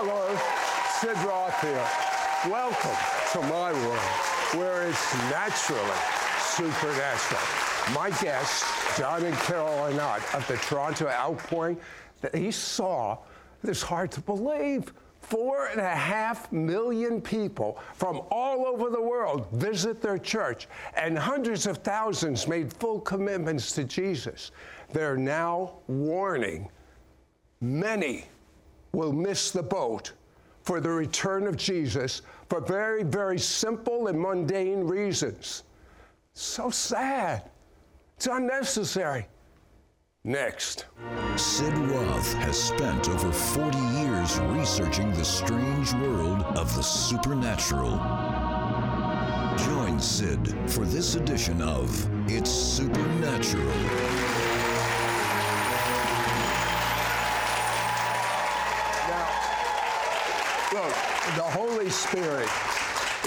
Hello, Sid Roth here. Welcome to my world where it's naturally supernatural. My guests, John and Carol Arnott of the Toronto Outpouring, they saw this hard to believe. Four and a half million people from all over the world visit their church, and hundreds of thousands made full commitments to Jesus. They're now warning many will miss the boat for the return of Jesus for very, very simple and mundane reasons. So sad. It's unnecessary. Next. Sid Roth has spent over 40 years researching the strange world of the supernatural. Join Sid for this edition of It's Supernatural. The Holy Spirit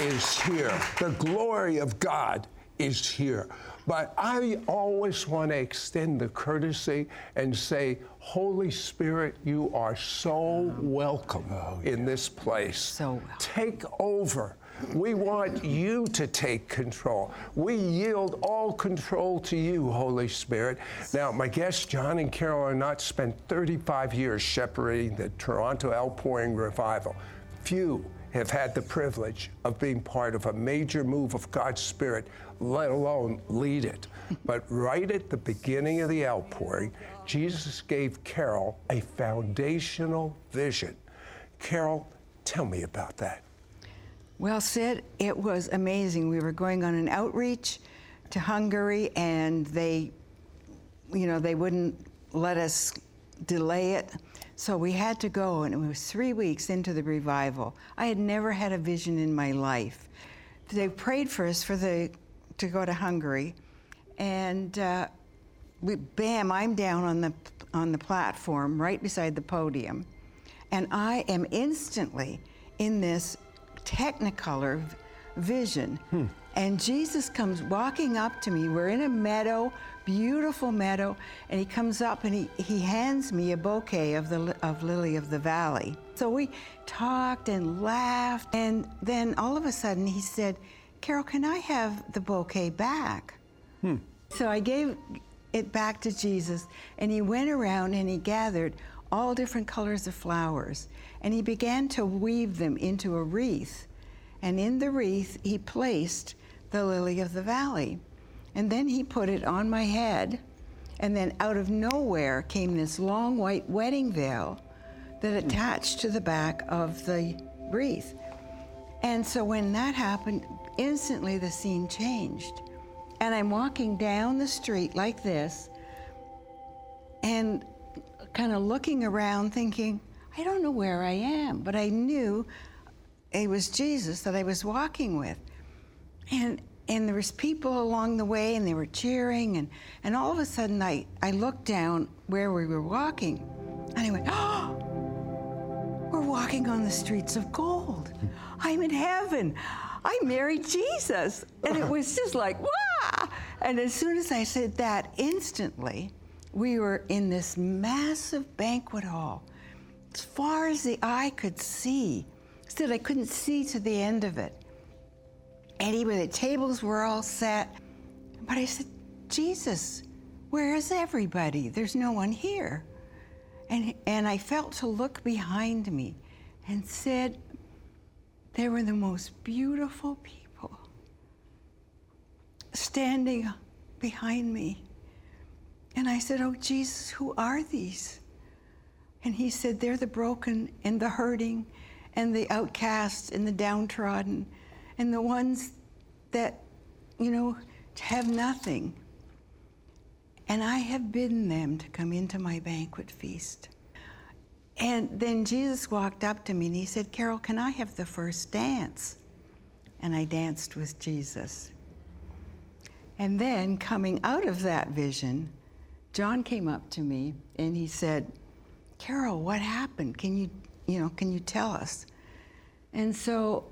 is here. The glory of God is here. But I always want to extend the courtesy and say, Holy Spirit, you are so welcome Oh, in this place. So welcome. Take over. We want you to take control. We yield all control to you, Holy Spirit. Now, my guests, John and Carol, Arnott spent 35 years shepherding the Toronto Outpouring Revival. Few have had the privilege of being part of a major move of God's Spirit, let alone lead it. But right at the beginning of the outpouring, Jesus gave Carol a foundational vision. Carol, tell me about that. Well, Sid, it was amazing. We were going on an outreach to Hungary, and they, you know, they wouldn't let us delay it. So we had to go, and it was three weeks into the revival. I had never had a vision in my life. They prayed for us for the to go to Hungary, and uh, we, bam, I'm down on the on the platform right beside the podium, and I am instantly in this technicolor vision. And Jesus comes walking up to me. We're in a meadow, beautiful meadow, and he comes up and he, he hands me a bouquet of the of lily of the valley. So we talked and laughed, and then all of a sudden he said, "Carol, can I have the bouquet back?" Hmm. So I gave it back to Jesus, and he went around and he gathered all different colors of flowers, and he began to weave them into a wreath. And in the wreath, he placed the lily of the valley. And then he put it on my head, and then out of nowhere came this long white wedding veil that attached to the back of the wreath. And so when that happened, instantly the scene changed. And I'm walking down the street like this and kind of looking around thinking, I don't know where I am, but I knew it was Jesus that I was walking with. And and there was people along the way and they were cheering and, and all of a sudden I, I looked down where we were walking and I went, Oh, we're walking on the streets of gold. I'm in heaven. I married Jesus. And it was just like, wow. And as soon as I said that, instantly, we were in this massive banquet hall, as far as the eye could see. Still, I couldn't see to the end of it. Anyway, the tables were all set. But I said, Jesus, where is everybody? There's no one here. And, and I felt to look behind me and said, they were the most beautiful people standing behind me. And I said, Oh, Jesus, who are these? And he said, They're the broken and the hurting and the outcasts and the downtrodden and the ones that, you know, have nothing. And I have bidden them to come into my banquet feast. And then Jesus walked up to me and he said, Carol, can I have the first dance? And I danced with Jesus. And then coming out of that vision, John came up to me and he said, Carol, what happened? Can you, you know, can you tell us? And so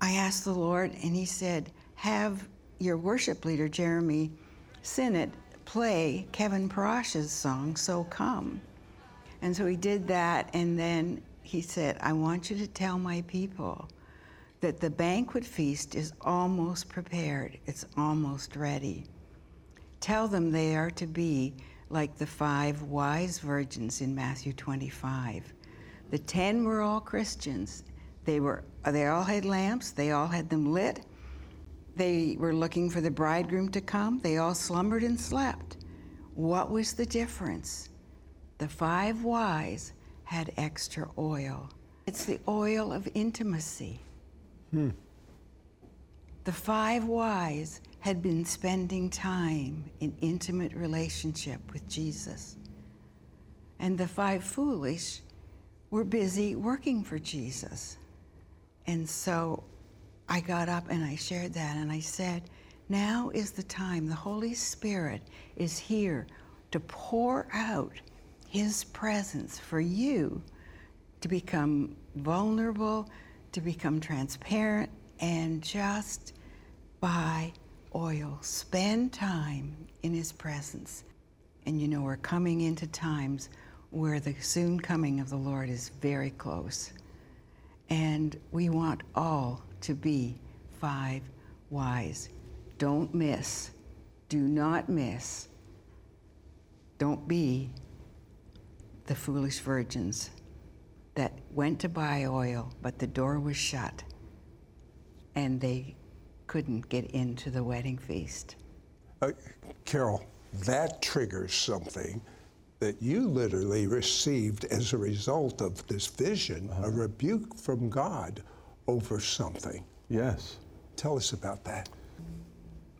I asked the Lord, and he said, have your worship leader, Jeremy Sinnott, play Kevin Prosch's song, So Come. And so he did that, and then he said, I want you to tell my people that the banquet feast is almost prepared, it's almost ready. Tell them they are to be like the five wise virgins in Matthew 25. The ten were all Christians. They, were, they all had lamps, they all had them lit. They were looking for the bridegroom to come. They all slumbered and slept. What was the difference? The five wise had extra oil. It's the oil of intimacy. Hmm. The five wise had been spending time in intimate relationship with Jesus. And the five foolish were busy working for Jesus. And so I got up and I shared that and I said, now is the time. The Holy Spirit is here to pour out his presence for you to become vulnerable, to become transparent, and just buy oil. Spend time in His presence. And you know, we're coming into times where the soon coming of the Lord is very close. And we want all to be five wise. Don't miss. Do not miss. Don't be the foolish virgins that went to buy oil, but the door was shut and they couldn't get into the wedding feast. Uh, Carol, that triggers something that you literally received as a result of this vision, uh-huh. a rebuke from God over something. Yes. Tell us about that.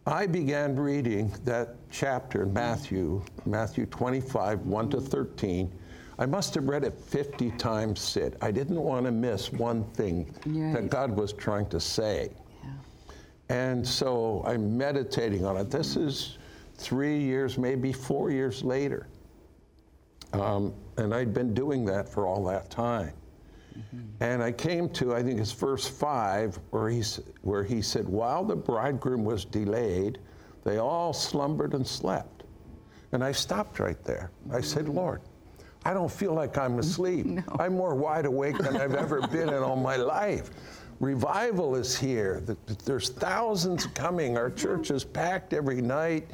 I began reading that chapter in Matthew, Matthew 25, 1 to 13, I must have read it 50 times, Sid. I didn't want to miss one thing right. that God was trying to say. Yeah. And so I'm meditating on it. This is three years, maybe four years later. Um, and I'd been doing that for all that time. Mm-hmm. And I came to, I think it's verse 5, where he, where he said, While the bridegroom was delayed, they all slumbered and slept. And I stopped right there. I said, mm-hmm. Lord, I don't feel like I'm asleep. No. I'm more wide awake than I've ever been in all my life. Revival is here. There's thousands coming. Our church is packed every night.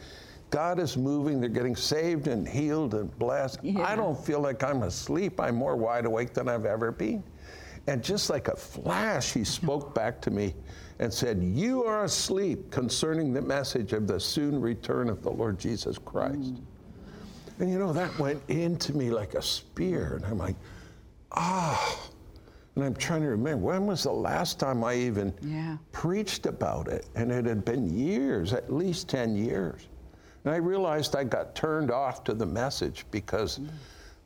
God is moving. They're getting saved and healed and blessed. Yeah. I don't feel like I'm asleep. I'm more wide awake than I've ever been. And just like a flash, he spoke back to me and said, You are asleep concerning the message of the soon return of the Lord Jesus Christ. Mm. And you know, that went into me like a spear. And I'm like, ah. Oh. And I'm trying to remember when was the last time I even yeah. preached about it? And it had been years, at least 10 years. And I realized I got turned off to the message because mm.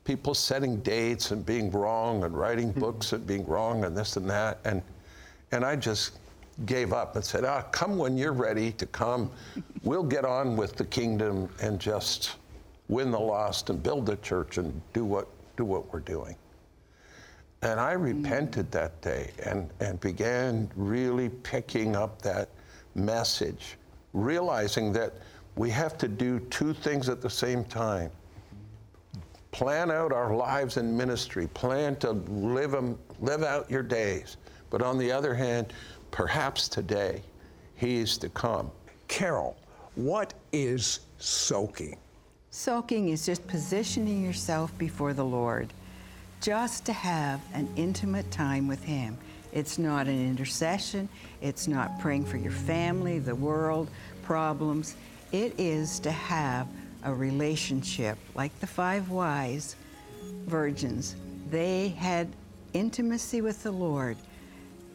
people setting dates and being wrong and writing mm. books and being wrong and this and that. And, and I just gave up and said, ah, come when you're ready to come. we'll get on with the kingdom and just win the lost and build the church and do what, do what we're doing. And I repented that day and, and began really picking up that message, realizing that we have to do two things at the same time plan out our lives in ministry, plan to live, them, live out your days. But on the other hand, perhaps today, he is to come. Carol, what is soaking? Soaking is just positioning yourself before the Lord, just to have an intimate time with Him. It's not an intercession, it's not praying for your family, the world, problems. It is to have a relationship like the five wise virgins. They had intimacy with the Lord,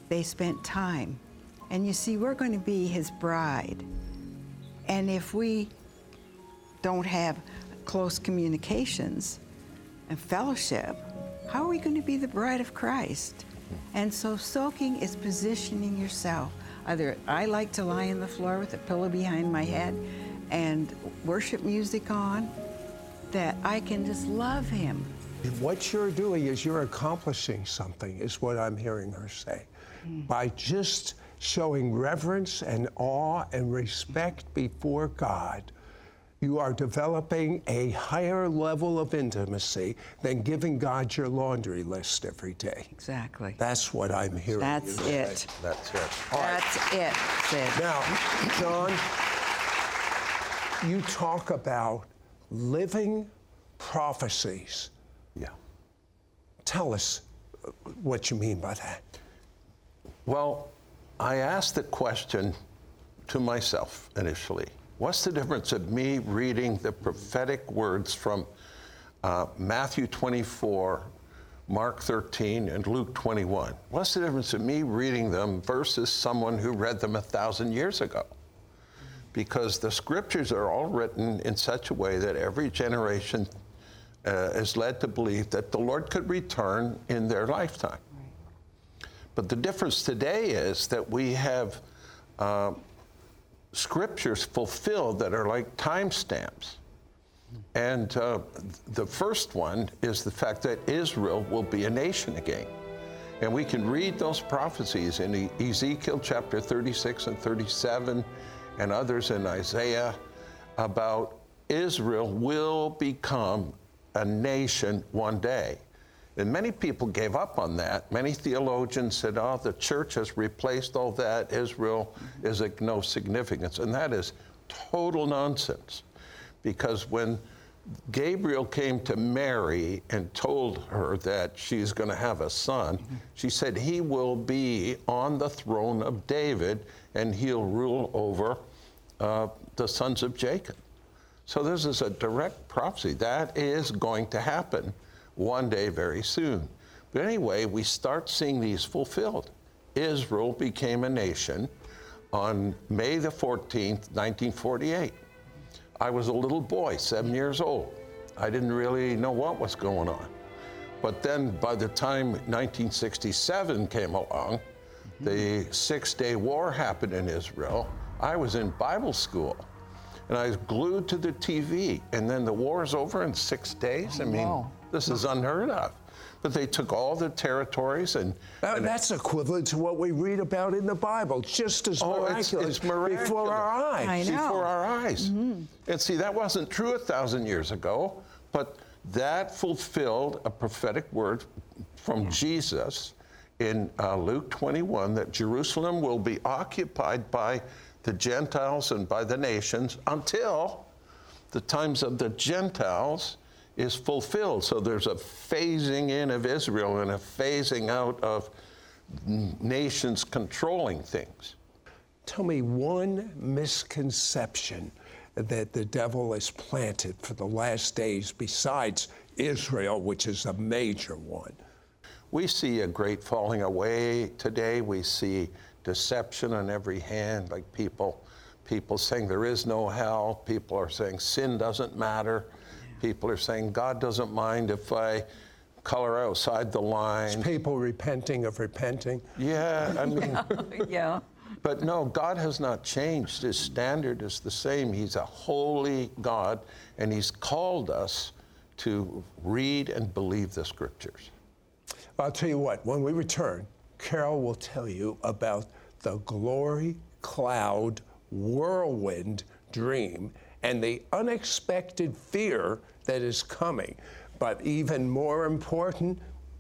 they spent time. And you see, we're going to be His bride. And if we don't have close communications and fellowship, how are we going to be the bride of Christ? And so soaking is positioning yourself. Either I like to lie on the floor with a pillow behind my head and worship music on, that I can just love Him. What you're doing is you're accomplishing something, is what I'm hearing her say. Mm. By just showing reverence and awe and respect before God, you are developing a higher level of intimacy than giving God your laundry list every day. Exactly. That's what I'm hearing. That's you say. it. That's it. That's it, Sid. Now, John, you talk about living prophecies. Yeah. Tell us uh, what you mean by that. Well, I asked the question to myself initially what's the difference of me reading the prophetic words from uh, Matthew 24, Mark 13, and Luke 21? What's the difference of me reading them versus someone who read them a thousand years ago? Because the scriptures are all written in such a way that every generation uh, is led to believe that the Lord could return in their lifetime. But the difference today is that we have uh, scriptures fulfilled that are like timestamps. And uh, the first one is the fact that Israel will be a nation again. And we can read those prophecies in Ezekiel chapter 36 and 37 and others in Isaiah about Israel will become a nation one day. And many people gave up on that. Many theologians said, oh, the church has replaced all that. Israel is of no significance. And that is total nonsense. Because when Gabriel came to Mary and told her that she's going to have a son, she said, He will be on the throne of David and he'll rule over uh, the sons of Jacob. So this is a direct prophecy. That is going to happen one day very soon. But anyway, we start seeing these fulfilled. Israel became a nation on May the 14th, 1948. I was a little boy, seven years old. I didn't really know what was going on. But then by the time 1967 came along, the Six Day War happened in Israel. I was in Bible school and I was glued to the TV. And then the war is over in six days. I oh, mean, wow. this is unheard of. But they took all the territories and, That- and that's equivalent to what we read about in the Bible, just as Oh, miraculous, it's miraculous. before our eyes. I know. before our eyes. And see, that wasn't true a thousand years ago, but that fulfilled a prophetic word from Jesus in uh, Luke 21 that Jerusalem will be occupied by the Gentiles and by the nations until the times of the Gentiles is fulfilled. So there's a phasing in of Israel and a phasing out of nations controlling things. Tell me one misconception that the devil has planted for the last days besides Israel, which is a major one. We see a great falling away today. We see deception on every hand, like people, people saying there is no hell. People are saying sin doesn't matter. People are saying God doesn't mind if I color outside the line. People repenting of repenting. Yeah, I mean, yeah. but no, God has not changed. His standard is the same. He's a holy God, and He's called us to read and believe the scriptures. I'll tell you what, when we return, Carol will tell you about the glory cloud whirlwind dream and the unexpected fear that is coming. But even more important,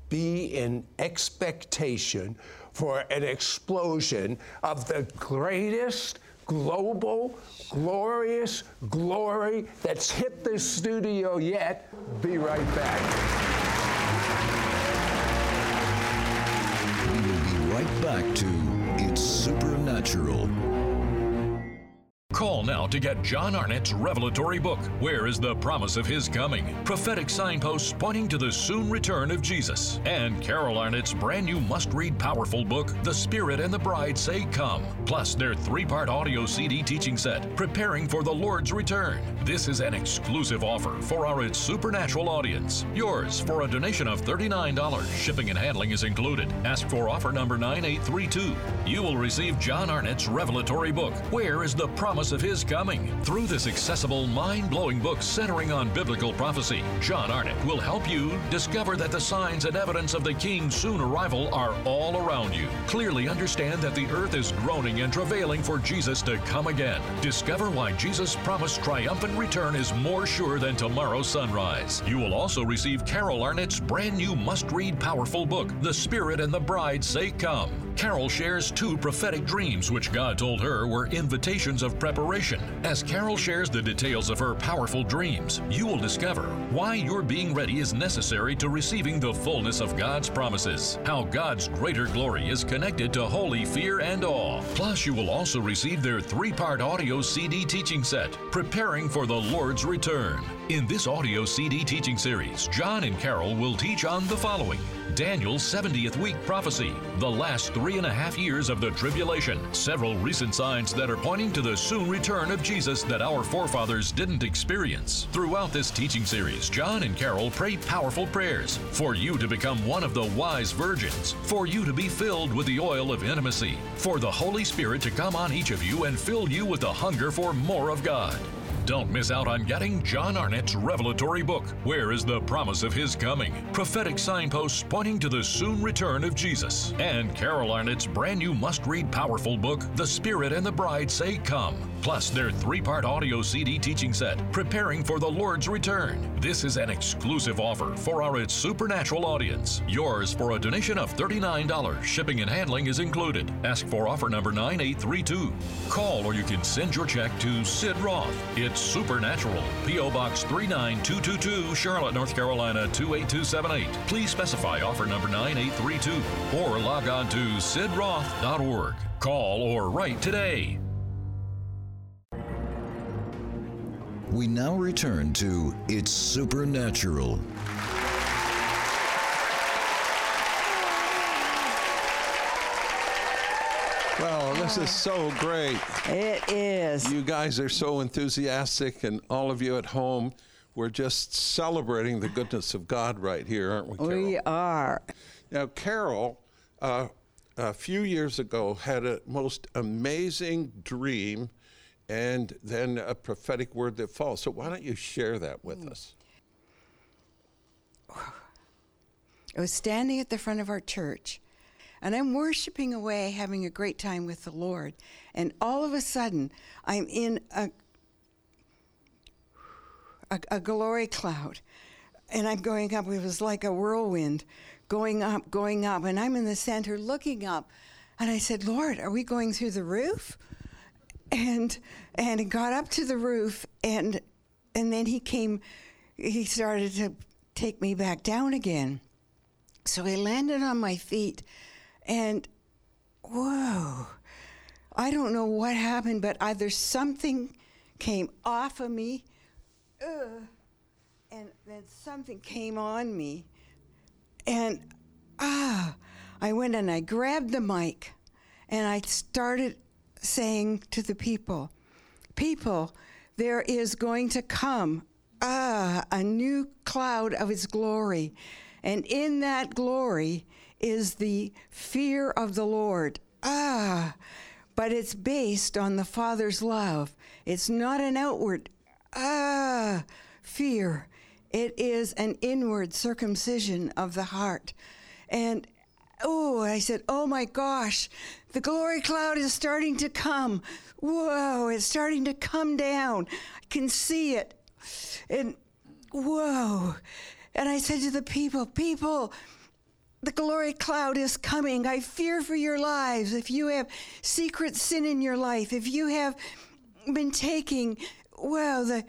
be in expectation for an explosion of the greatest global, glorious glory that's hit this studio yet. Be right back. We will be right back to It's Supernatural. Call now to get John Arnott's revelatory book, Where is the Promise of His Coming? Prophetic signposts pointing to the soon return of Jesus. And Carol Arnott's brand new must read powerful book, The Spirit and the Bride Say Come. Plus their three part audio CD teaching set, Preparing for the Lord's Return. This is an exclusive offer for our It's Supernatural audience. Yours for a donation of $39. Shipping and handling is included. Ask for offer number 9832. You will receive John Arnott's revelatory book, Where is the Promise promise of his coming. Through this accessible, mind blowing book centering on biblical prophecy, John Arnott will help you discover that the signs and evidence of the King's soon arrival are all around you. Clearly understand that the earth is groaning and travailing for Jesus to come again. Discover why Jesus' promised triumphant return is more sure than tomorrow's sunrise. You will also receive Carol Arnott's brand new must read powerful book, The Spirit and the Bride Say Come. Carol shares two prophetic dreams which God told her were invitations of preparation. As Carol shares the details of her powerful dreams, you will discover why your being ready is necessary to receiving the fullness of God's promises, how God's greater glory is connected to holy fear and awe. Plus, you will also receive their three part audio CD teaching set, Preparing for the Lord's Return. In this audio CD teaching series, John and Carol will teach on the following Daniel's 70th week prophecy, the last three and a half years of the tribulation, several recent signs that are pointing to the soon return of Jesus that our forefathers didn't experience. Throughout this teaching series, John and Carol pray powerful prayers for you to become one of the wise virgins, for you to be filled with the oil of intimacy, for the Holy Spirit to come on each of you and fill you with the hunger for more of God. Don't miss out on getting John Arnott's revelatory book, Where is the Promise of His Coming? Prophetic signposts pointing to the soon return of Jesus. And Carol Arnott's brand new must read powerful book, The Spirit and the Bride Say Come. Plus their three part audio CD teaching set, Preparing for the Lord's Return. This is an exclusive offer for our It's Supernatural audience. Yours for a donation of $39. Shipping and handling is included. Ask for offer number 9832. Call or you can send your check to Sid Roth. It's Supernatural. P.O. Box 39222, Charlotte, North Carolina 28278. Please specify offer number 9832 or log on to sidroth.org. Call or write today. We now return to It's Supernatural. This is so great. It is. You guys are so enthusiastic, and all of you at home, we're just celebrating the goodness of God right here, aren't we, Carol? we are. Now, Carol, uh, a few years ago, had a most amazing dream and then a prophetic word that falls. So, why don't you share that with us? I was standing at the front of our church and I'm worshiping away, having a great time with the Lord. And all of a sudden, I'm in a, a, a glory cloud. And I'm going up. It was like a whirlwind going up, going up. And I'm in the center looking up. And I said, Lord, are we going through the roof? And and got up to the roof and and then he came he started to take me back down again. So I landed on my feet and whoa, I don't know what happened, but either something came off of me, uh, and then something came on me. And ah, I went and I grabbed the mic and I started saying to the people, People, there is going to come ah, a new cloud of His glory. And in that glory is the fear of the Lord. Ah, but it's based on the Father's love. It's not an outward, ah, fear. It is an inward circumcision of the heart. And oh, I said, oh my gosh, the glory cloud is starting to come. Whoa, it's starting to come down. I can see it. And whoa. And I said to the people, people, the glory cloud is coming. I fear for your lives. If you have secret sin in your life, if you have been taking, well, the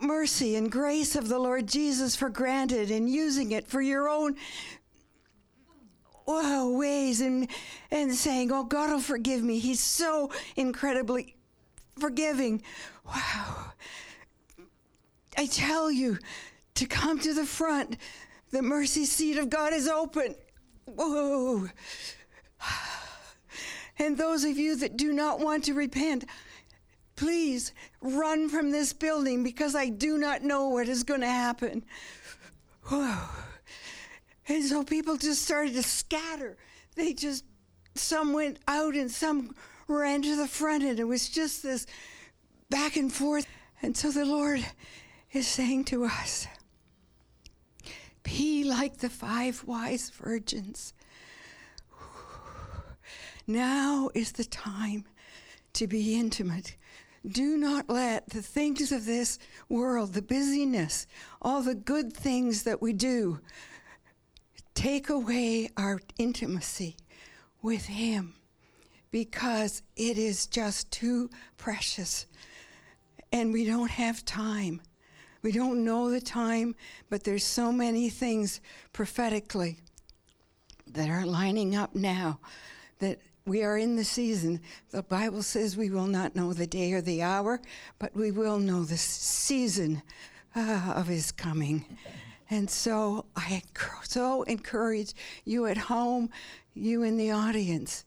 mercy and grace of the Lord Jesus for granted and using it for your own wow ways and and saying, "Oh, God will forgive me. He's so incredibly forgiving." Wow. I tell you to come to the front. The mercy seat of God is open. Whoa. And those of you that do not want to repent, please run from this building because I do not know what is going to happen. Whoa. And so people just started to scatter. They just, some went out and some ran to the front, and it was just this back and forth. And so the Lord is saying to us, be like the five wise virgins. Now is the time to be intimate. Do not let the things of this world, the busyness, all the good things that we do, take away our intimacy with Him because it is just too precious and we don't have time. We don't know the time, but there's so many things prophetically that are lining up now that we are in the season. The Bible says we will not know the day or the hour, but we will know the season uh, of his coming. And so I so encourage you at home, you in the audience,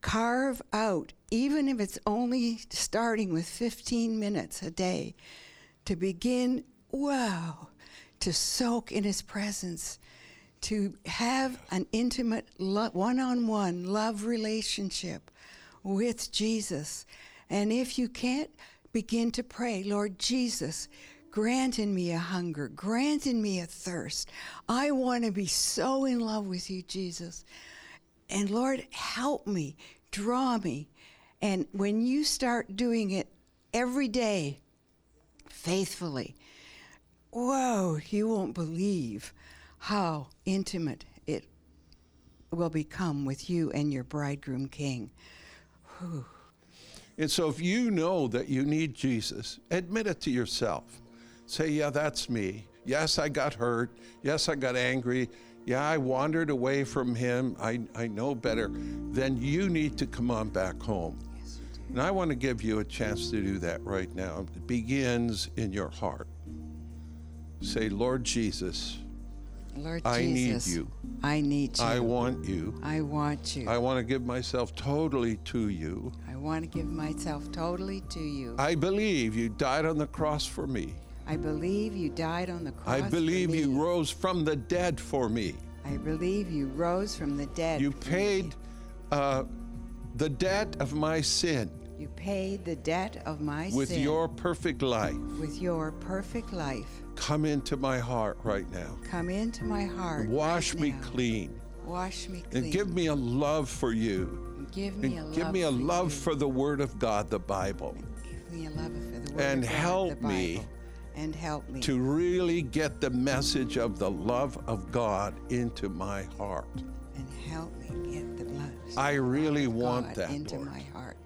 carve out, even if it's only starting with 15 minutes a day, to begin, wow, to soak in his presence to have an intimate one on one love relationship with Jesus. And if you can't, begin to pray, Lord Jesus, grant in me a hunger, grant in me a thirst. I want to be so in love with you, Jesus. And Lord, help me, draw me. And when you start doing it every day, faithfully, whoa, you won't believe how intimate it will become with you and your bridegroom king. Whew. And so, if you know that you need Jesus, admit it to yourself. Say, Yeah, that's me. Yes, I got hurt. Yes, I got angry. Yeah, I wandered away from Him. I, I know better. Then you need to come on back home. And I want to give you a chance to do that right now. It begins in your heart. Say, Lord Jesus, Lord I Jesus, need you. I need you. I want you. I want you. I want to give myself totally to you. I want to give myself totally to you. I believe you died on the cross for me. I believe you died on the cross. I believe you rose from the dead for me. I believe you rose from the dead. You paid uh, the debt of my sin. You paid the debt of my with sin. With your perfect life. With your perfect life. Come into my heart right now. Come into my heart. Wash right me now. clean. Wash me clean. And give me a love for you. Give me and a give love me a for love for the Word of God, the Bible. Give me a love for the Word and of God, help the Bible. me and help me to really get the message of the love of God into my heart. And help me get the blood. I really want God that into Lord. my heart.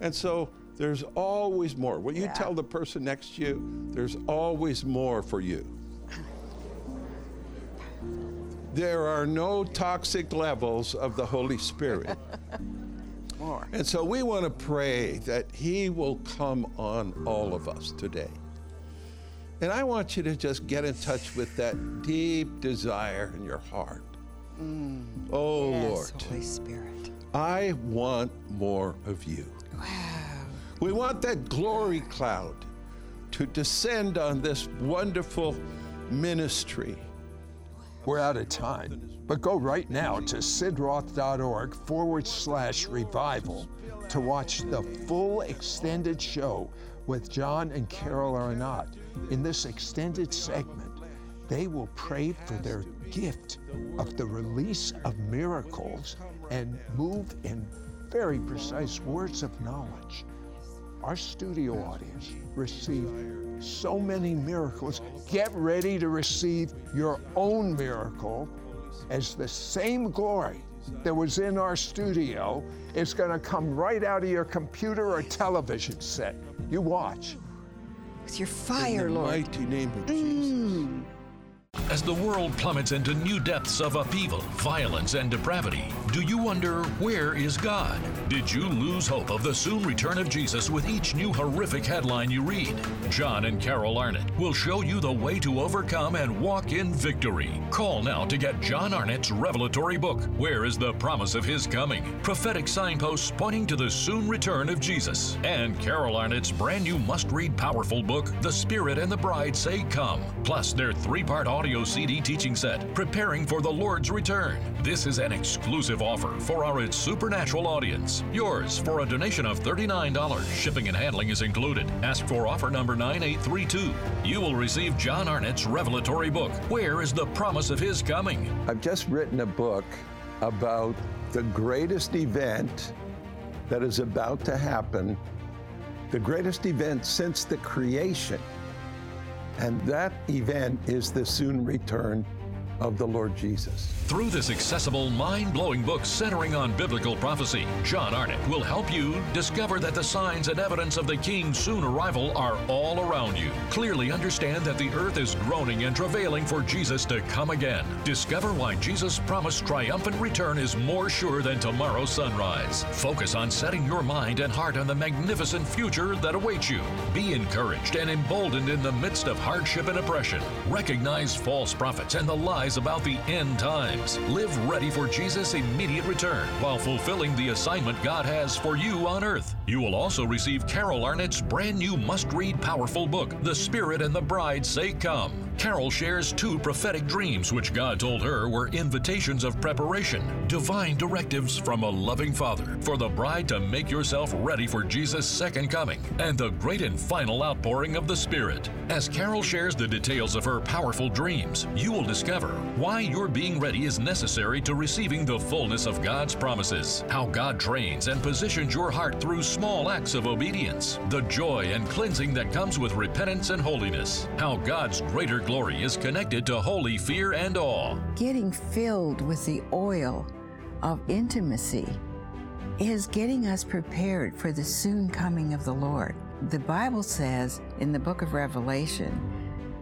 And so there's always more. When you Yeah. tell the person next to you, there's always more for you. There are no toxic levels of the Holy Spirit. More. And so we want to pray that He will come on all of us today. And I want you to just get in touch with that deep desire in your heart. Mm. oh, yes, Lord, Holy Spirit. I want more of you. Wow. We want that glory cloud to descend on this wonderful ministry. We're out of time, but go right now to sidroth.org forward slash revival to watch the full extended show with John and Carol Arnott. In this extended segment, they will pray for their gift of the release of miracles and move in very precise words of knowledge. Our studio audience received so many miracles. Get ready to receive your own miracle as the same glory that was in our studio is going to come right out of your computer or television set. You watch. With your fire, Lord. in the Lord. mighty name of Jesus. Mm. As the world plummets into new depths of upheaval, violence, and depravity, do you wonder where is God? Did you lose hope of the soon return of Jesus with each new horrific headline you read? John and Carol Arnott will show you the way to overcome and walk in victory. Call now to get John Arnott's revelatory book, Where is the Promise of His Coming? Prophetic signposts pointing to the soon return of Jesus. And Carol Arnott's brand new must read powerful book, The Spirit and the Bride Say Come. Plus, their three part audio audio CD teaching set, Preparing for the Lord's Return. This is an exclusive offer for our It's Supernatural audience. Yours for a donation of $39. Shipping and handling is included. Ask for offer number 9832. You will receive John Arnott's revelatory book, Where is the Promise of His Coming? I've just written a book about the greatest event that is about to happen, the greatest event since the creation. And that event is the soon return of the Lord Jesus. Through this accessible, mind blowing book centering on biblical prophecy, John Arnott will help you discover that the signs and evidence of the King's soon arrival are all around you. Clearly understand that the earth is groaning and travailing for Jesus to come again. Discover why Jesus' promised triumphant return is more sure than tomorrow's sunrise. Focus on setting your mind and heart on the magnificent future that awaits you. Be encouraged and emboldened in the midst of hardship and oppression. Recognize false prophets and the lies about the end times. Live ready for Jesus' immediate return while fulfilling the assignment God has for you on earth. You will also receive Carol Arnott's brand new must read powerful book, The Spirit and the Bride Say Come. Carol shares two prophetic dreams which God told her were invitations of preparation, divine directives from a loving Father for the bride to make yourself ready for Jesus' second coming and the great and final outpouring of the Spirit. As Carol shares the details of her powerful dreams, you will discover why your being ready is necessary to receiving the fullness of God's promises, how God trains and positions your heart through small acts of obedience, the joy and cleansing that comes with repentance and holiness, how God's greater glory is connected to holy fear and awe. Getting filled with the oil of intimacy is getting us prepared for the soon coming of the Lord. The Bible says in the book of Revelation,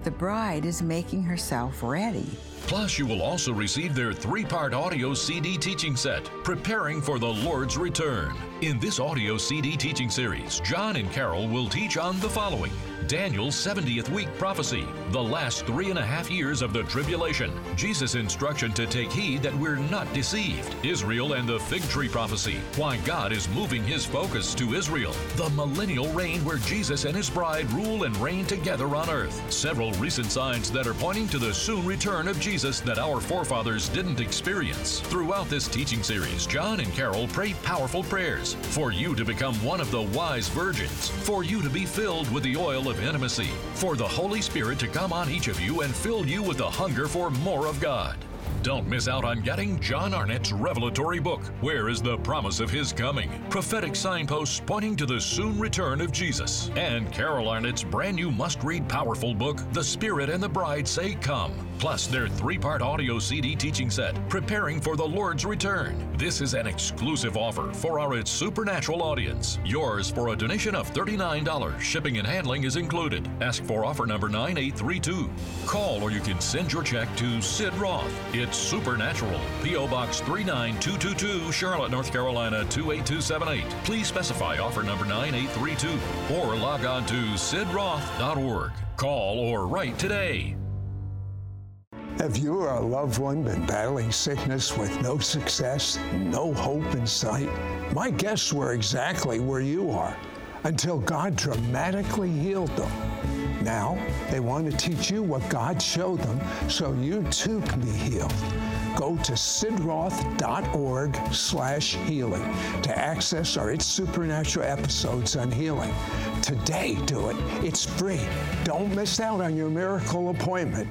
the bride is making herself ready. Plus, you will also receive their three part audio CD teaching set, Preparing for the Lord's Return. In this audio CD teaching series, John and Carol will teach on the following. Daniel's 70th week prophecy, the last three and a half years of the tribulation, Jesus' instruction to take heed that we're not deceived, Israel and the fig tree prophecy, why God is moving his focus to Israel, the millennial reign where Jesus and his bride rule and reign together on earth, several recent signs that are pointing to the soon return of Jesus that our forefathers didn't experience. Throughout this teaching series, John and Carol pray powerful prayers for you to become one of the wise virgins, for you to be filled with the oil of intimacy, for the Holy Spirit to come on each of you and fill you with the hunger for more of God. Don't miss out on getting John Arnott's revelatory book, Where is the Promise of His Coming? Prophetic signposts pointing to the soon return of Jesus. And Carol Arnott's brand new must read powerful book, The Spirit and the Bride Say Come. Plus, their three part audio CD teaching set, Preparing for the Lord's Return. This is an exclusive offer for our It's Supernatural audience. Yours for a donation of $39. Shipping and handling is included. Ask for offer number 9832. Call or you can send your check to Sid Roth. It's Supernatural. P.O. Box 39222, Charlotte, North Carolina 28278. Please specify offer number 9832 or log on to sidroth.org. Call or write today. Have you or a loved one been battling sickness with no success, no hope in sight? My guests were exactly where you are until God dramatically healed them. Now, they want to teach you what God showed them so you too can be healed. Go to sidroth.org slash healing to access our It's Supernatural episodes on healing. Today, do it. It's free. Don't miss out on your miracle appointment.